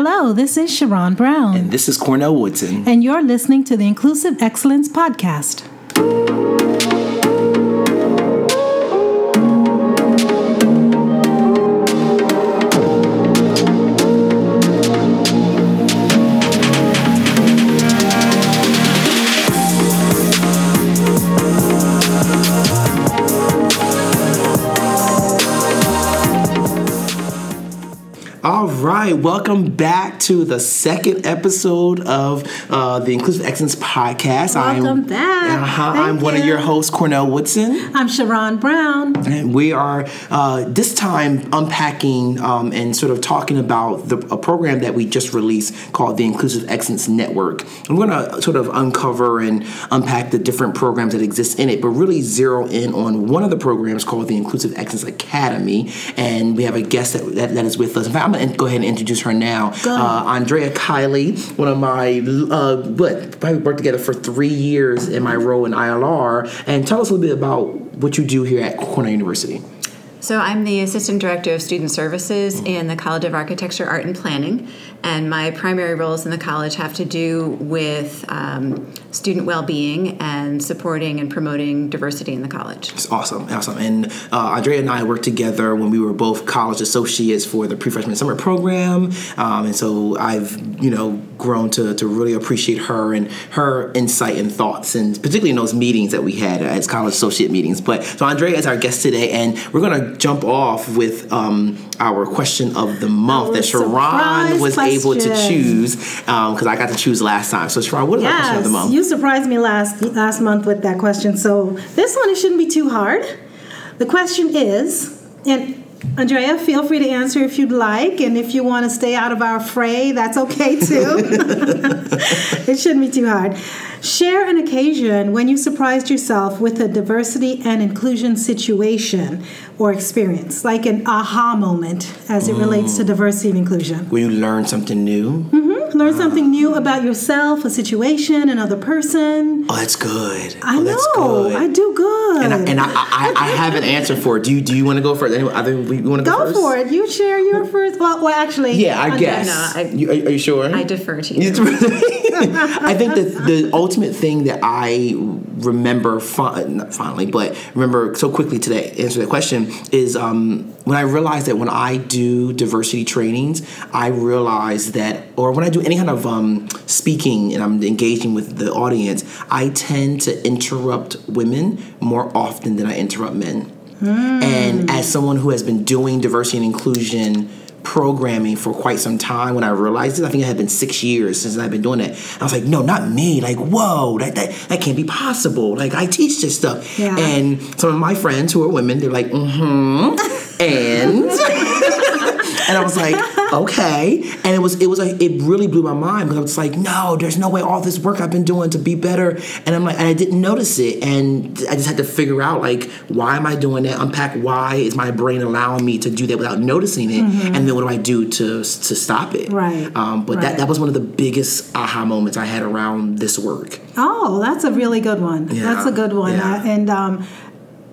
Hello, this is Sharon Brown. And this is Cornell Woodson. And you're listening to the Inclusive Excellence Podcast. Welcome back to the second episode of uh, the Inclusive Excellence Podcast. Welcome I'm, back. Uh-huh, I'm one of your hosts, Cornell Woodson. I'm Sharon Brown. And we are uh, this time unpacking um, and sort of talking about the, a program that we just released called the Inclusive Excellence Network. I'm going to sort of uncover and unpack the different programs that exist in it, but really zero in on one of the programs called the Inclusive Excellence Academy. And we have a guest that, that, that is with us. In fact, I'm going to go ahead and introduce her now. Uh, Andrea Kiley, one of my, uh, what, probably worked together for three years in my role in ILR. And tell us a little bit about what you do here at Cornell University. So, I'm the Assistant Director of Student Services in the College of Architecture, Art, and Planning, and my primary roles in the college have to do with um, student well-being and supporting and promoting diversity in the college. It's awesome, awesome. And uh, Andrea and I worked together when we were both college associates for the pre-freshman summer program, um, and so I've you know grown to to really appreciate her and her insight and thoughts, and particularly in those meetings that we had as college associate meetings. But so Andrea is our guest today, and we're going to jump off with um, our question of the month that Sharon was question. able to choose because um, I got to choose last time. So Sharon, what is yes, our question of the month? You surprised me last last month with that question. So this one it shouldn't be too hard. The question is, and Andrea, feel free to answer if you'd like, and if you want to stay out of our fray, that's okay too. it shouldn't be too hard. Share an occasion when you surprised yourself with a diversity and inclusion situation or experience, like an aha moment as it mm. relates to mm. diversity and inclusion. Where you learn something new. Mm-hmm. Learn something new about yourself, a situation, another person. Oh, that's good. I oh, know. I do good. And I, and I, I, I, have an answer for it. Do you do you want to go first? Anyway, I think we want to go, go first. for it. You share your first. Well, well, actually. Yeah, I guess. No, I, you, are, are, you sure? I defer to you. I think that the ultimate thing that I remember, not finally, but remember so quickly today, answer that question is um, when I realized that when I do diversity trainings, I realize that, or when I do any kind of um, speaking and I'm engaging with the audience, I tend to interrupt women more often than I interrupt men. Mm. And as someone who has been doing diversity and inclusion programming for quite some time when I realized it. I think it had been six years since I've been doing it. I was like, no, not me. Like, whoa, that, that, that can't be possible. Like, I teach this stuff. Yeah. And some of my friends who are women, they're like, mm hmm. and. And I was like, okay. And it was it was like it really blew my mind because I was like, no, there's no way all this work I've been doing to be better. And I'm like, and I didn't notice it, and I just had to figure out like, why am I doing that? Unpack why is my brain allowing me to do that without noticing it, mm-hmm. and then what do I do to to stop it? Right. Um, but right. that that was one of the biggest aha moments I had around this work. Oh, that's a really good one. Yeah. That's a good one, yeah. and. Um,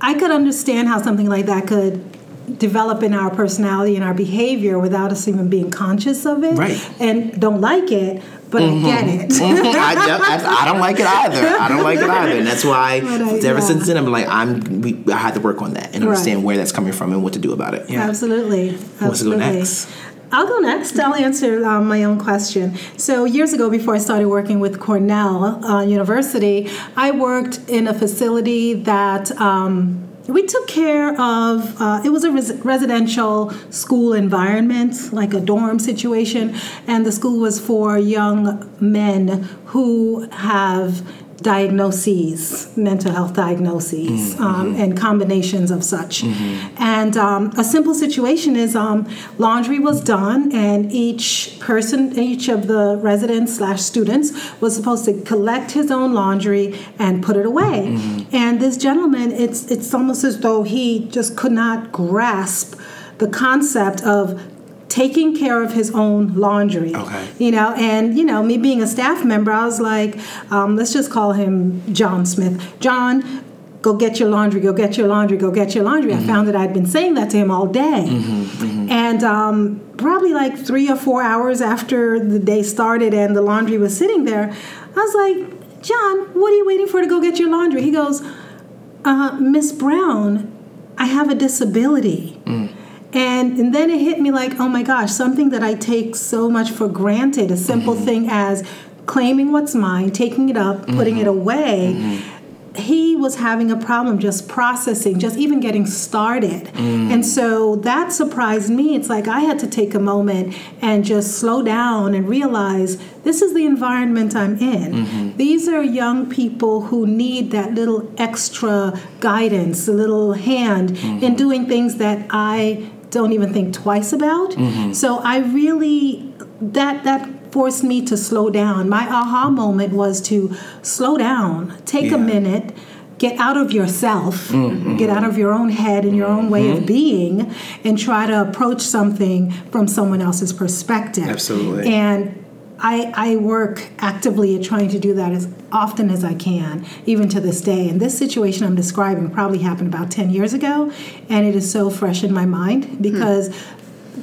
I could understand how something like that could develop in our personality and our behavior without us even being conscious of it right. and don't like it but mm-hmm. I get it. mm-hmm. I, I, don't like it either. I don't like it either, and that's why I, ever yeah. since then I'm like I'm. We, I had to work on that and understand right. where that's coming from and what to do about it. Yeah. Absolutely. Who wants to go next? I'll go next. I'll answer um, my own question. So, years ago, before I started working with Cornell uh, University, I worked in a facility that um, we took care of uh, it was a res- residential school environment like a dorm situation and the school was for young men who have diagnoses, mental health diagnoses, mm-hmm. um, and combinations of such. Mm-hmm. And um, a simple situation is um, laundry was done, and each person, each of the residents slash students, was supposed to collect his own laundry and put it away. Mm-hmm. And this gentleman, it's it's almost as though he just could not grasp the concept of taking care of his own laundry. Okay. You know, and you know, me being a staff member, I was like, um, let's just call him John Smith. John, go get your laundry, go get your laundry, go get your laundry. I found that I'd been saying that to him all day. And um, probably like three or four hours after the day started and the laundry was sitting there, I was like, John, what are you waiting for to go get your laundry? He goes, uh, Miss Brown, I have a disability. And, and then it hit me like, oh my gosh, something that I take so much for granted, a simple mm-hmm. thing as claiming what's mine, taking it up, putting it mm-hmm. away. Mm-hmm. He was having a problem just processing, just even getting started. Mm. And so that surprised me. It's like I had to take a moment and just slow down and realize this is the environment I'm in. These are young people who need that little extra guidance, a little hand in doing things that I don't even think twice about. So I really that that forced me to slow down. My aha moment was to slow down, take Yeah. a minute, get out of yourself, Mm-hmm. get out of your own head and your own way of being, and try to approach something from someone else's perspective. Absolutely. And I, I work actively at trying to do that as often as I can, even to this day. And this situation I'm describing probably happened about 10 years ago, and it is so fresh in my mind hmm. because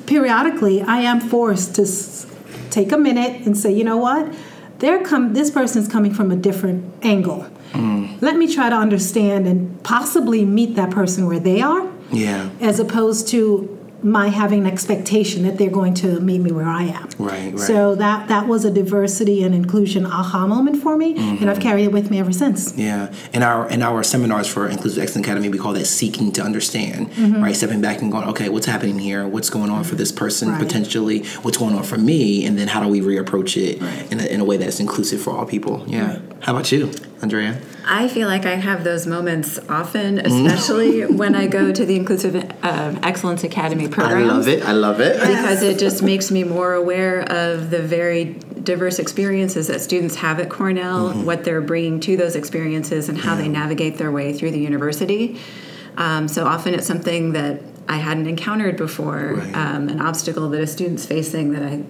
periodically I am forced to s- take a minute and say, you know what? They're come, this person's coming from a different angle. Hmm. Let me try to understand and possibly meet that person where they are Yeah. as opposed to my having an expectation that they're going to meet me where I am. Right, right. So that that was a diversity and inclusion aha moment for me, and I've mm-hmm. carried it with me ever since. Yeah, in our in our seminars for Inclusive Excellence Academy, we call that seeking to understand, mm-hmm. right? Stepping back and going, okay, what's happening here? What's going on for this person Right. potentially? What's going on for me? And then how do we reapproach it Right. in, a, in a way that's inclusive for all people? Yeah. How about you, Andrea? I feel like I have those moments often, especially when I go to the Inclusive uh, Excellence Academy programs. I love it. I love it. Because it just makes me more aware of the very diverse experiences that students have at Cornell, what they're bringing to those experiences, and how they navigate their way through the university. Um, so often it's something that I hadn't encountered before, Right. um, an obstacle that a student's facing that I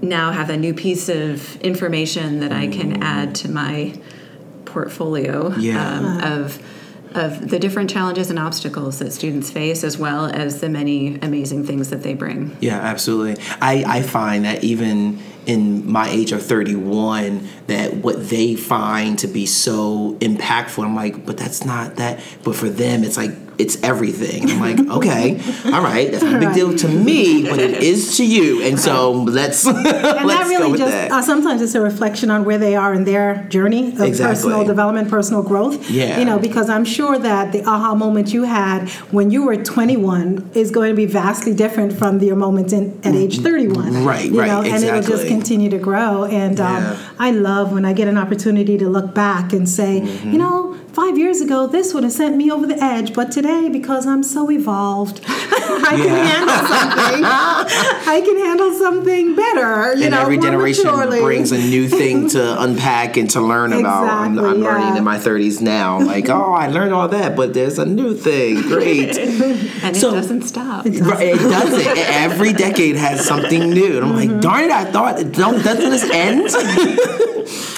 now have a new piece of information that I can add to my portfolio Yeah. um, of of the different challenges and obstacles that students face, as well as the many amazing things that they bring. Yeah, absolutely. I, I find that even in my age of 31, that what they find to be so impactful, I'm like, but that's not that. But for them, it's like, it's everything. I'm like, okay, all right, that's not a big deal to me, but it is to you. And so let's, And let's that go really with just that. uh, sometimes it's a reflection on where they are in their journey of Exactly. personal development, personal growth. Yeah. You know, because I'm sure that the aha moment you had when you were 21 is going to be vastly different from your moment in, at age 31. Mm-hmm. Right, you right, Know, and it'll just continue to grow. And um, Yeah. I love when I get an opportunity to look back and say, Mm-hmm. you know, five years ago this would have sent me over the edge, but today because I'm so evolved, I can handle something. I can handle something better. You and know, every generation maturely. brings a new thing to unpack and to learn about. I'm, I'm learning in my 30s now. Like, oh, I learned all that, but there's a new thing. Great. And So- it doesn't stop. Right, it doesn't. Every decade has something new. And I'm Mm-hmm. like, darn it, I thought, don't, doesn't this end?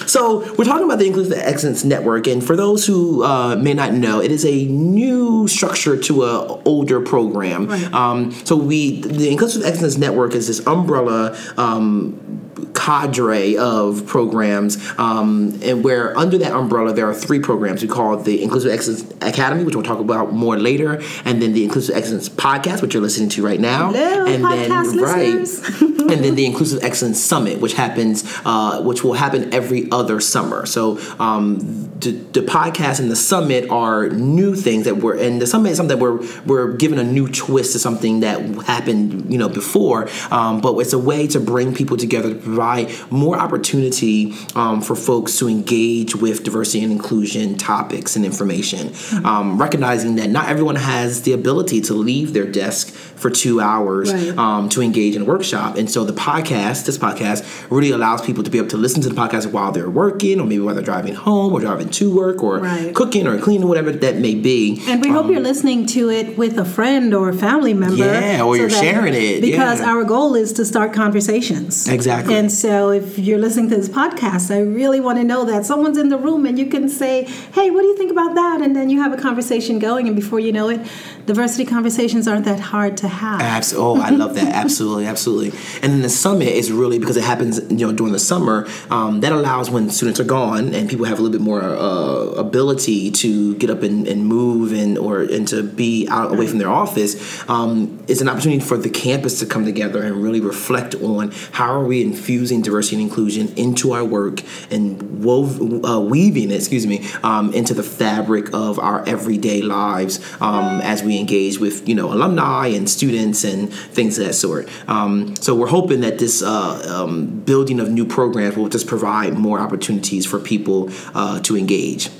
So, we're talking about the Inclusive Excellence Network. And for those who uh, may not know, it is a new structure to a older program. Right. Um, so, we the Inclusive Excellence Network is this umbrella. Um, cadre of programs um, and where under that umbrella there are three programs. We call the inclusive excellence academy which we'll talk about more later and then the inclusive excellence podcast which you're listening to right now. Hello, and then listeners. and then the inclusive excellence summit which happens uh, which will happen every other summer. So um, the, the podcast and the summit are new things that were and the summit is something that we're we're giving a new twist to something that happened you know before. Um, but it's a way to bring people together to provide more opportunity um, for folks to engage with diversity and inclusion topics and information. Um, recognizing that not everyone has the ability to leave their desk for two hours Right. um, to engage in a workshop and so the podcast this podcast really allows people to be able to listen to the podcast while they're working or maybe while they're driving home or driving to work or Right. cooking or cleaning whatever that may be And we hope you're listening to it with a friend or a family member. Yeah, or you're sharing it, Because yeah. our goal is to start conversations. Exactly. And so if you're listening to this podcast, I really want to know that someone's in the room and you can say, hey, what do you think about that? And then you have a conversation going, and before you know it, diversity conversations aren't that hard to have. Abs- oh, I love that. absolutely, absolutely. And then the summit is really because it happens, you know, during the summer. Um, that allows when students are gone and people have a little bit more uh, ability to get up and, and, move and or and to be out away from their office. Um, it's an opportunity for the campus to come together and really reflect on how are we infusing diversity and inclusion into our work and wove, uh, weaving it, excuse me, um, into the fabric of our everyday lives um, as we engage with you know alumni and students and things of that sort. Um, so we're hoping that this uh, um, building of new programs will just provide more opportunities for people uh, to engage.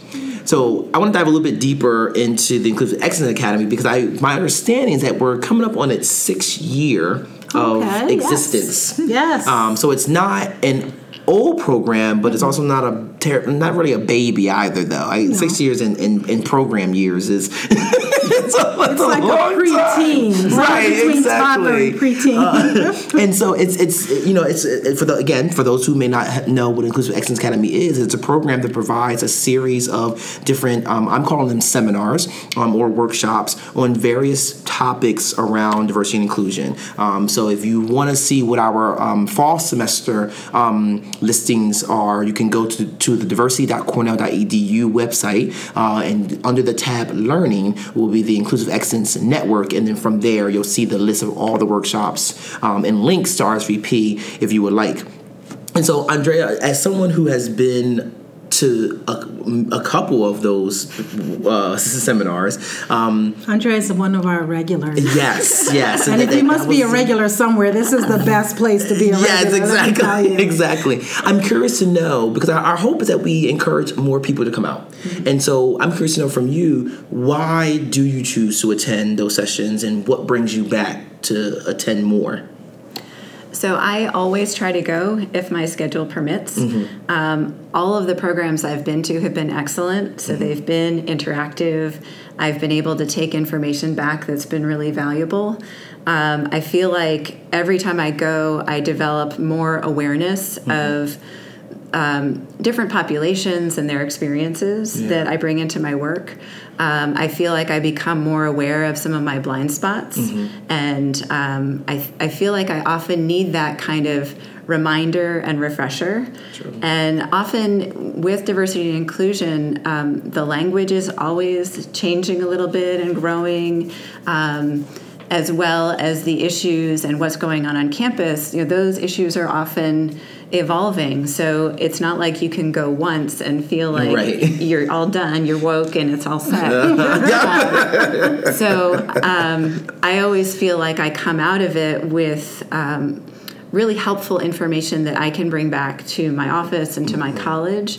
So I want to dive a little bit deeper into the Inclusive Excellence Academy because I my understanding is that we're coming up on its sixth year of okay, existence. Yes. yes. Um, so it's not an old program, but it's also not a ter- not really a baby either. Though I, no. six years in, in, in, program years is it's, a, it's, it's like a preteen, right? Exactly. preteen. Uh, and so it's it's you know it's it, for the again for those who may not know what Inclusive Excellence Academy is, it's a program that provides a series of different um, I'm calling them seminars um, or workshops on various topics around diversity and inclusion. Um, so if you want to see what our um, fall semester um, listings are, you can go to, to the diversity.cornell.edu website, uh, and under the tab Learning will be the Inclusive Excellence Network, and then from there you'll see the list of all the workshops um, and links to RSVP if you would like. And so, Andrea, as someone who has been to a, a couple of those uh, seminars. Um, Andre is one of our regulars. Yes, yes. and, and if you must be a regular somewhere, this is the best place to be a yes, regular. Yes, exactly. Exactly. I'm curious to know because our, our, hope is that we encourage more people to come out. Mm-hmm. And so I'm curious to know from you why do you choose to attend those sessions and what brings you back to attend more? So I always try to go if my schedule permits. Mm-hmm. Um, all of the programs I've been to have been excellent. So mm-hmm. they've been interactive. I've been able to take information back that's been really valuable. Um, I feel like every time I go, I develop more awareness mm-hmm. of um, different populations and their experiences yeah. that I bring into my work. Um, I feel like I become more aware of some of my blind spots, mm-hmm. and um, I, I feel like I often need that kind of reminder and refresher. And often with diversity and inclusion, um, the language is always changing a little bit and growing. Um, as well as the issues and what's going on on campus, you know, those issues are often evolving. So it's not like you can go once and feel like right. you're all done, you're woke, and it's all set. um, so um, I always feel like I come out of it with. Um, really helpful information that I can bring back to my office and to my mm-hmm. college.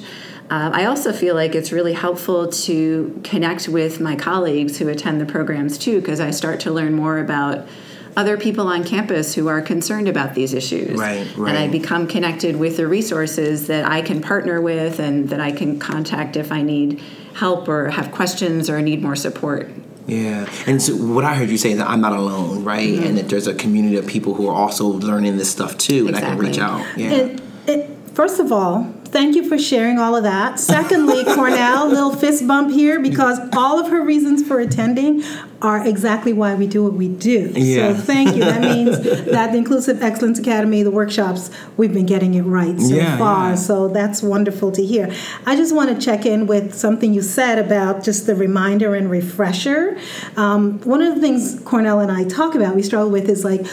Uh, I also feel like it's really helpful to connect with my colleagues who attend the programs too, because I start to learn more about other people on campus who are concerned about these issues. Right, right. And I become connected with the resources that I can partner with and that I can contact if I need help or have questions or need more support. Yeah, and so what I heard you say is that I'm not alone, right? Mm-hmm. And that there's a community of people who are also learning this stuff too, exactly. and I can reach out. Yeah. It, it, first of all, thank you for sharing all of that. Secondly, Cornell, little fist bump here because all of her reasons for attending are exactly why we do what we do. Yeah. So thank you. That means that the Inclusive Excellence Academy, the workshops, we've been getting it right so yeah, far. Yeah. So that's wonderful to hear. I just want to check in with something you said about just the reminder and refresher. Um, one of the things Cornell and I talk about, we struggle with, is like,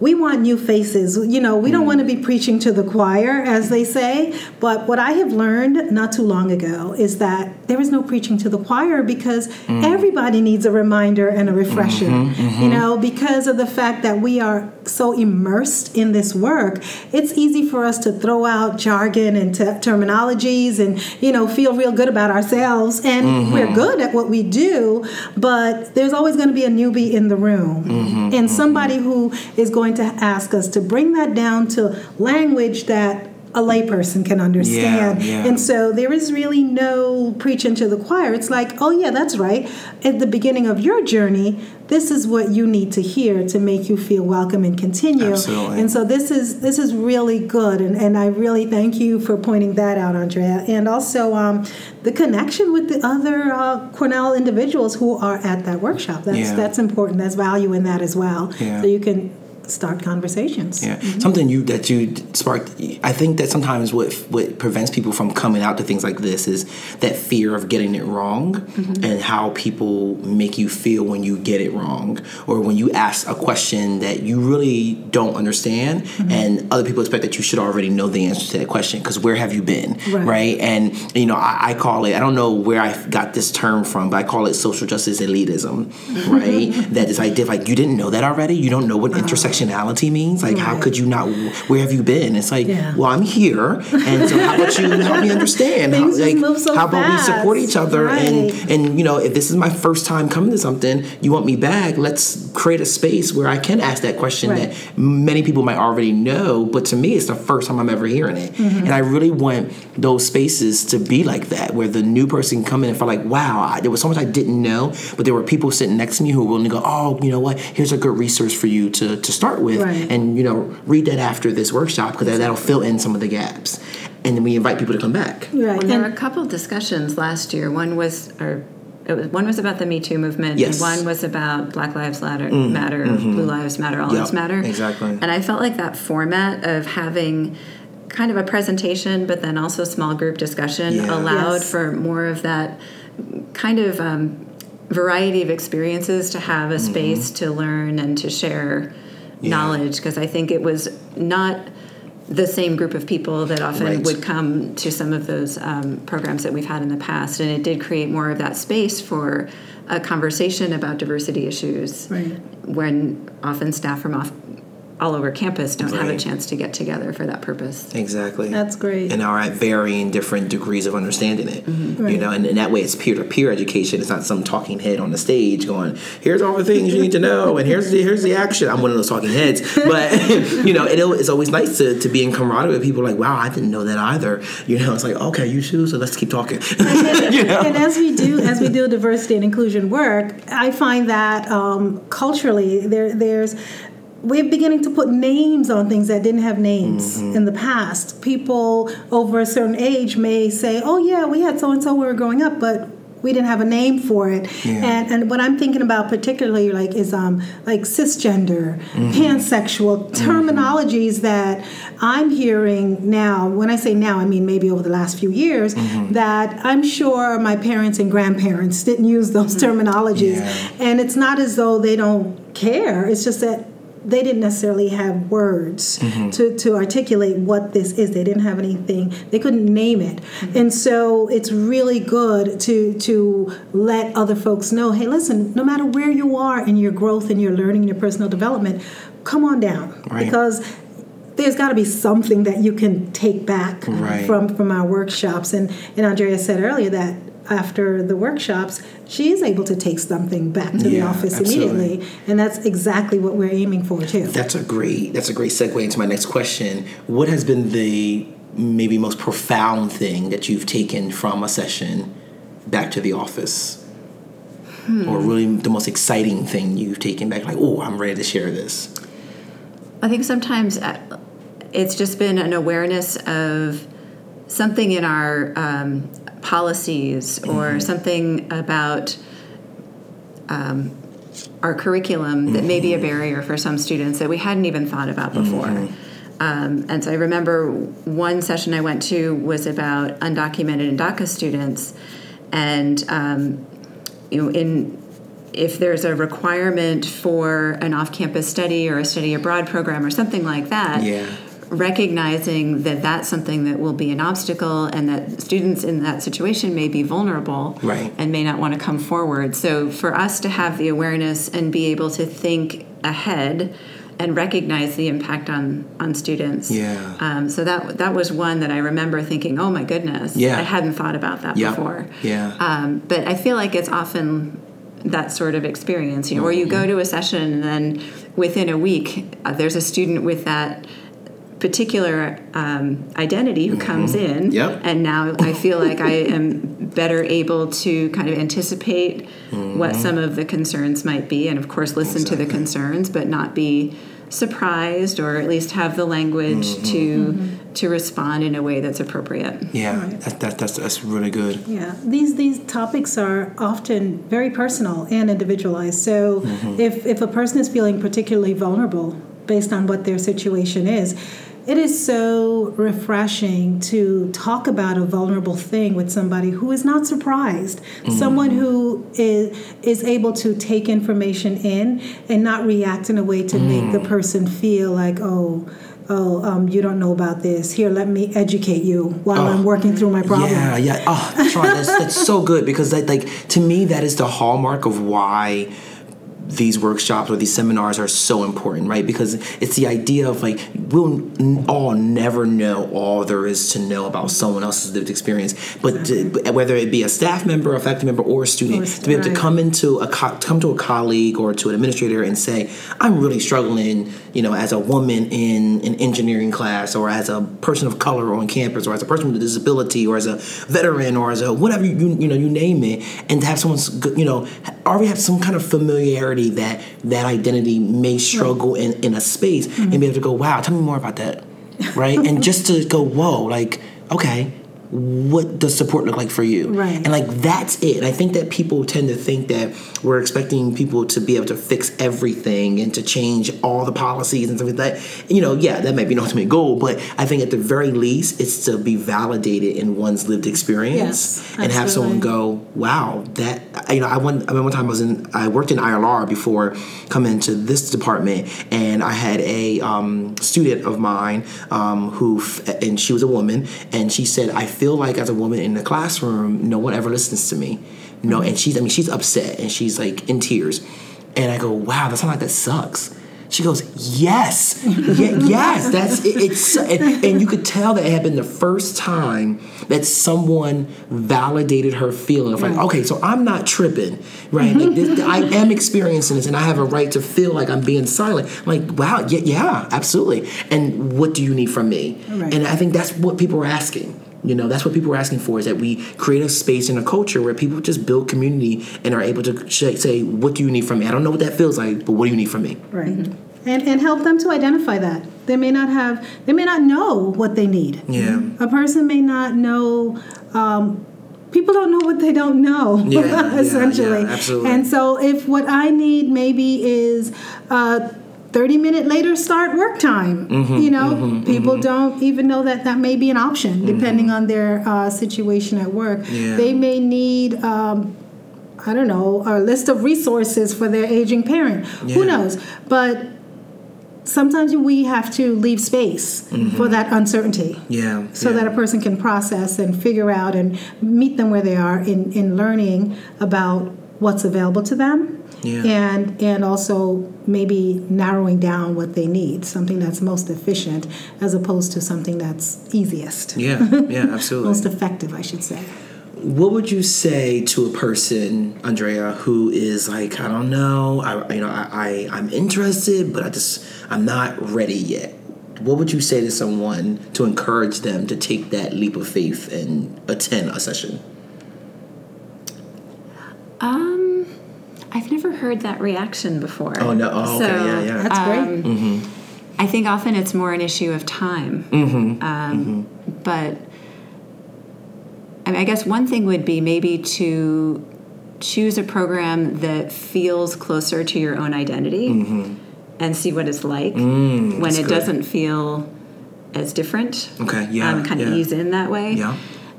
we want new faces. You know, we don't want to be preaching to the choir, as they say. But what I have learned not too long ago is that there is no preaching to the choir because mm. everybody needs a reminder and a refresher. Mm-hmm, mm-hmm. You know, because of the fact that we are so immersed in this work, it's easy for us to throw out jargon and t- terminologies and, you know, feel real good about ourselves. And mm-hmm. we're good at what we do, but there's always going to be a newbie in the room mm-hmm, and somebody mm-hmm. who is going to ask us to bring that down to language that a layperson can understand. Yeah, yeah. And so there is really no preaching to the choir. It's like, oh, yeah, that's right. At the beginning of your journey, this is what you need to hear to make you feel welcome and continue. Absolutely. And so this is this is really good, and, and I really thank you for pointing that out, Andrea, and also um, the connection with the other uh, Cornell individuals who are at that workshop. That's Yeah. that's important. There's value in that as well. Yeah. So you can start conversations. Yeah, mm-hmm. something you that you sparked. I think that sometimes what what prevents people from coming out to things like this is that fear of getting it wrong, mm-hmm. and how people make you feel when you get it wrong, or when you ask a question that you really don't understand, mm-hmm. and other people expect that you should already know the answer to that question because where have you been, Right. And you know, I, I call it. I don't know where I got this term from, but I call it social justice elitism, right? that this idea of like you didn't know that already. You don't know what uh-huh. Intersectionality means. Like, how could you not? Where have you been? It's like, Yeah. well, I'm here, and so how about you help me understand? How, like, so how about we support each other? Right. And and you know, if this is my first time coming to something, you want me back. Let's create a space where I can ask that question Right. that many people might already know, but to me, it's the first time I'm ever hearing it. Mm-hmm. And I really want those spaces to be like that, where the new person come in and feel like, wow, I, there was so much I didn't know, but there were people sitting next to me who were willing to go, oh, you know what, here's a good resource for you to, to start with. Right. And, you know, read that after this workshop because that, that'll fill in some of the gaps. And then we invite people to come back. Right. Well, there were a couple of discussions last year. One was, or it was, one was about the Me Too movement, Yes. Mm. and one was about Black Lives Matter, Matter, Blue Lives Matter, All Yep, Lives Matter. exactly. And I felt like that format of having kind of a presentation, but then also small group discussion Yeah. allowed Yes. for more of that kind of um, variety of experiences to have a Mm-hmm. space to learn and to share knowledge because I think it was not the same group of people that often Right. would come to some of those um, programs that we've had in the past, and it did create more of that space for a conversation about diversity issues. Right. When often staff from off all over campus don't have a chance to get together for that purpose. Exactly. That's great. And are at varying different degrees of understanding it. You Right. know, and, and that way it's peer to peer education. It's not some talking head on the stage going, "Here's all the things you need to know, and here's the here's the action." I'm one of those talking heads, but you know, it, it's always nice to, to be in camaraderie with people. Like, wow, I didn't know that either. You know, it's like, okay, you too, so let's keep talking. you know, and as we do as we do diversity and inclusion work, I find that um, culturally there there's we're beginning to put names on things that didn't have names Mm-hmm. in the past. People over a certain age may say, "Oh yeah, we had so and so when we were growing up, but." We didn't have a name for it, Yeah. and and what I'm thinking about particularly like is um like cisgender, Mm-hmm. pansexual terminologies that I'm hearing now. When I say now, I mean maybe over the last few years Mm-hmm. that I'm sure my parents and grandparents didn't use those terminologies, Yeah. and it's not as though they don't care. It's just that they didn't necessarily have words Mm-hmm. to, to articulate what this is. They didn't have anything. They couldn't name it, and so it's really good to to let other folks know. Hey, listen. No matter where you are in your growth and your learning and your personal development, come on down Right. because there's got to be something that you can take back Right. from from our workshops. And and Andrea said earlier that after the workshops, she is able to take something back to the Yeah, office absolutely. immediately, and that's exactly what we're aiming for too. That's a great that's a great segue into my next question. What has been the maybe most profound thing that you've taken from a session back to the office? Or really the most exciting thing you've taken back like, "Oh, I'm ready to share this." I think sometimes uh, it's just been an awareness of something in our um, policies or something about um, our curriculum that may be a barrier for some students that we hadn't even thought about before. Um, and so I remember one session I went to was about undocumented and DACA students, and um, you know, in if there's a requirement for an off-campus study or a study abroad program or something like that, Yeah. Recognizing that that's something that will be an obstacle and that students in that situation may be vulnerable Right. and may not want to come forward. So for us to have the awareness and be able to think ahead and recognize the impact on on students. Yeah. Um, so that that was one that I remember thinking, oh my goodness, Yeah. I hadn't thought about that Yeah. before. Yeah. Um, but I feel like it's often that sort of experience, you know, where you go to a session and then within a week uh, there's a student with that particular um, identity who comes mm-hmm. in, Yep. and now I feel like I am better able to kind of anticipate what mm-hmm. some of the concerns might be, and of course listen to the concerns, but not be surprised or at least have the language mm-hmm. to to respond in a way that's appropriate. Yeah, that, that, that's that's really good. Yeah, these these topics are often very personal and individualized. So if if a person is feeling particularly vulnerable based on what their situation is, it is so refreshing to talk about a vulnerable thing with somebody who is not surprised, someone who is is able to take information in and not react in a way to make the person feel like oh. Oh, um, you don't know about this. Here, let me educate you while I'm working through my problem. Yeah, yeah. Oh, Sean, that's, that's so good because that, like to me that is the hallmark of why these workshops or these seminars are so important, right? Because it's the idea of like we'll n- all never know all there is to know about someone else's lived experience, but to, whether it be a staff member, a faculty member, or a student, to be able to come into a co- come to a colleague or to an administrator and say, "I'm really struggling," you know, as a woman in an engineering class, or as a person of color on campus, or as a person with a disability, or as a veteran, or as a whatever you you know you name it, and to have someone's you know already have some kind of familiarity that that identity may struggle in in a space, and be mm-hmm. able to go, "Wow, tell me more about that," right? and just to go, "Whoa, like okay." What does support look like for you? Right. And like that's it. I think that people tend to think that we're expecting people to be able to fix everything and to change all the policies and stuff like that. You know, yeah, that might be an ultimate goal, but I think at the very least, it's to be validated in one's lived experience Yes, and have someone go, "Wow, that." You know, I went. I mean, one time I was in. I worked in ILR before coming into this department, and I had a um, student of mine um, who, f- and she was a woman, and she said, "I feel like as a woman in the classroom, no one ever listens to me." No, mm-hmm. and she's. I mean, she's upset and she's like in tears, and I go, "Wow, that sounds like that sucks." She goes, "Yes, Ye- yes, that's it, it's." And, and you could tell that it had been the first time that someone validated her feeling of like, okay, so I'm not tripping, right? Like this, I am experiencing this, and I have a right to feel like I'm being silent. Like, wow, yeah, yeah, absolutely. And what do you need from me? Right. And I think that's what people are asking. You know, that's what people are asking for is that we create a space and a culture where people just build community and are able to say, "What do you need from me?" I don't know what that feels like, but what do you need from me? Right. And, and help them to identify that. They may not have, they may not know what they need. Yeah. A person may not know, um, people don't know what they don't know, Yeah, yeah, essentially. yeah, absolutely. And so if what I need maybe is a 30 minute later start work time, Mm-hmm, you know, people don't even know that that may be an option depending on their uh, situation at work. Yeah. They may need, um, I don't know, a list of resources for their aging parent. Who knows? But sometimes we have to leave space for that uncertainty Yeah. so yeah. that a person can process and figure out and meet them where they are in, in learning about what's available to them Yeah. and and also maybe narrowing down what they need something that's most efficient as opposed to something that's easiest Yeah, yeah, absolutely. most effective i should say What would you say to a person, Andrea, who is like, I don't know, I you know, I, I I'm interested, but I just I'm not ready yet. What would you say to someone to encourage them to take that leap of faith and attend a session? Um, I've never heard that reaction before. Oh no, oh, okay, So, yeah, yeah. that's great I think often it's more an issue of time. Mm-hmm. Um, But I mean, I guess one thing would be maybe to choose a program that feels closer to your own identity and see what it's like when Mm-hmm. Mm, it good. doesn't feel as different. Okay, yeah, Um, kind of ease in that way. Yeah.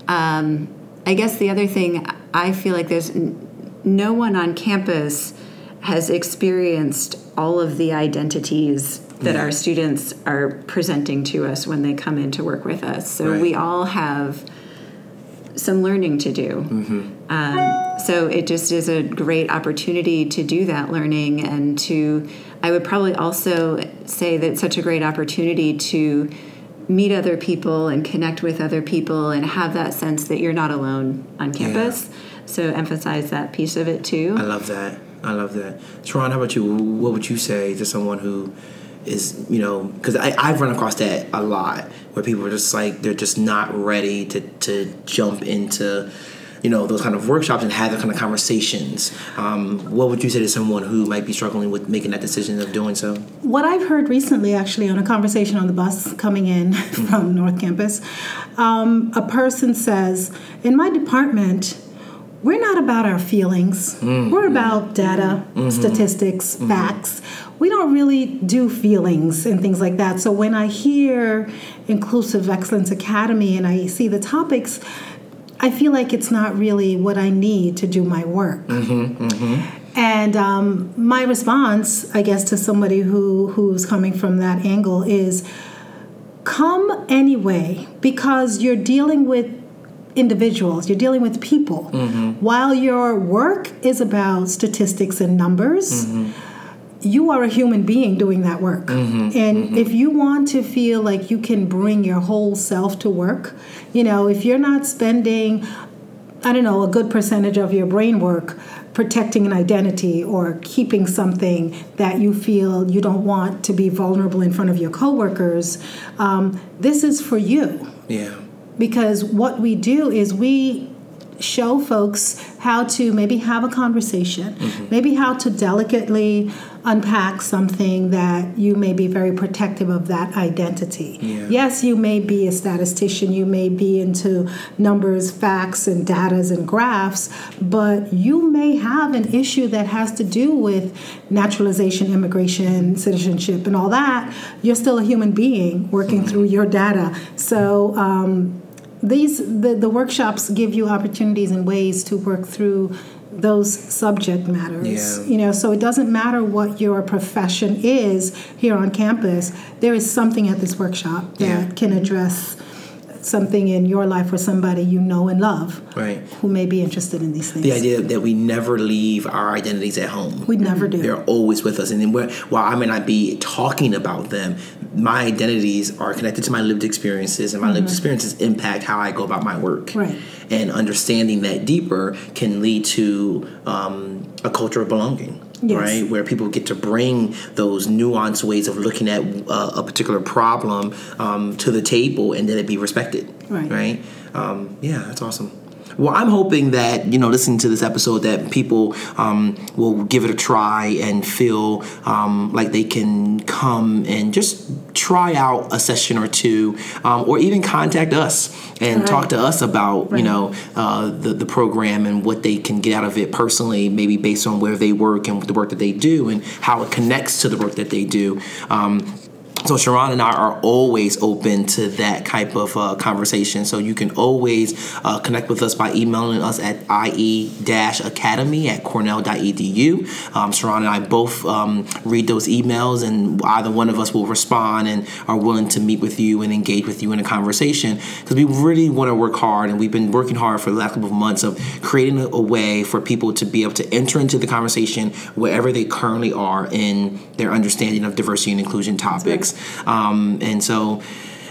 Um, I guess the other thing I feel like there's n- no one on campus has experienced all of the identities that Yeah. our students are presenting to us when they come in to work with us. So Right. we all have some learning to do. Mm-hmm. Um, so it just is a great opportunity to do that learning and to, I would probably also say that it's such a great opportunity to meet other people and connect with other people and have that sense that you're not alone on campus. So emphasize that piece of it too. I love that. I love that. Sharon, how about you? What would you say to someone who is you know because I've run across that a lot where people are just like they're just not ready to to jump into you know those kind of workshops and have that kind of conversations um, what would you say to someone who might be struggling with making that decision of doing so what i've heard recently actually on a conversation on the bus coming in mm-hmm. from north campus um, a person says in my department we're not about our feelings. Mm-hmm. We're about data, mm-hmm. statistics, mm-hmm. facts. We don't really do feelings and things like that. So when I hear Inclusive Excellence Academy and I see the topics, I feel like it's not really what I need to do my work. Mm-hmm, mm-hmm. And um, my response, I guess, to somebody who who's coming from that angle is, come anyway because you're dealing with individuals, you're dealing with people. Mm-hmm. While your work is about statistics and numbers, mm-hmm. you are a human being doing that work. Mm-hmm. And mm-hmm. if you want to feel like you can bring your whole self to work, you know, if you're not spending, I don't know, a good percentage of your brain work protecting an identity or keeping something that you feel you don't want to be vulnerable in front of your coworkers, um, this is for you. Yeah because what we do is we show folks how to maybe have a conversation, mm-hmm. maybe how to delicately unpack something that you may be very protective of that identity. Yeah. Yes, you may be a statistician, you may be into numbers, facts, and datas and graphs, but you may have an issue that has to do with naturalization, immigration, citizenship, and all that. You're still a human being working mm-hmm. through your data. So, um, these the, the workshops give you opportunities and ways to work through those subject matters. Yeah. you know so it doesn't matter what your profession is here on campus there is something at this workshop that yeah. can address something in your life or somebody you know and love right. who may be interested in these things. The idea that we never leave our identities at home. We never do. They're always with us. And then while i may not be talking about them my identities are connected to my lived experiences and my mm-hmm. lived experiences impact how i go about my work right and understanding that deeper can lead to um, a culture of belonging yes. right? Where people get to bring those nuanced ways of looking at uh, a particular problem um, to the table, and then it be respected, right? Right? Um, yeah, that's awesome. Well, I'm hoping that you know, listening to this episode, that people um, will give it a try and feel um, like they can come and just try out a session or two, um, or even contact us and right. talk to us about right. you know uh, the the program and what they can get out of it personally, maybe based on where they work and the work that they do and how it connects to the work that they do. Um, so Sharon and I are always open to that type of uh, conversation. So you can always uh, connect with us by emailing us at ie-academy at cornell.edu. Um, Sharon and I both um, read those emails, and either one of us will respond and are willing to meet with you and engage with you in a conversation because we really want to work hard, and we've been working hard for the last couple of months of creating a, a way for people to be able to enter into the conversation wherever they currently are in their understanding of diversity and inclusion topics. Um, and so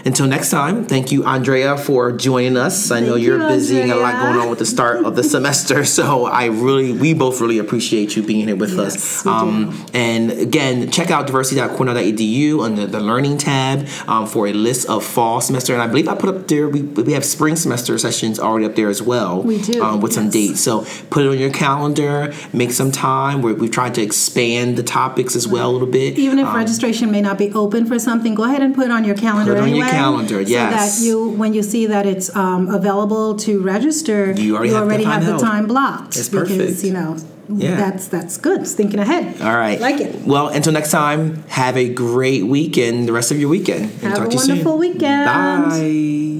until next time, thank you, Andrea, for joining us. I know you're you, busy and a lot going on with the start of the semester, so I really, we both really appreciate you being here with yes, us. Um, and again, check out diversity.cornell.edu under the Learning tab um, for a list of fall semester. And I believe I put up there, we, we have spring semester sessions already up there as well. We do. Um, with yes. some dates. So put it on your calendar, make some time. we have tried to expand the topics as well a little bit. Even if um, registration may not be open for something, go ahead and put it on your calendar anyway calendar, yes. So that you, when you see that it's um, available to register, you already, you have, already the have, the time blocked. It's because, perfect. you know, yeah. that's that's good. It's thinking ahead. All right. Like it. Well, until next time, have a great weekend, the rest of your weekend. And Have a wonderful weekend. Bye.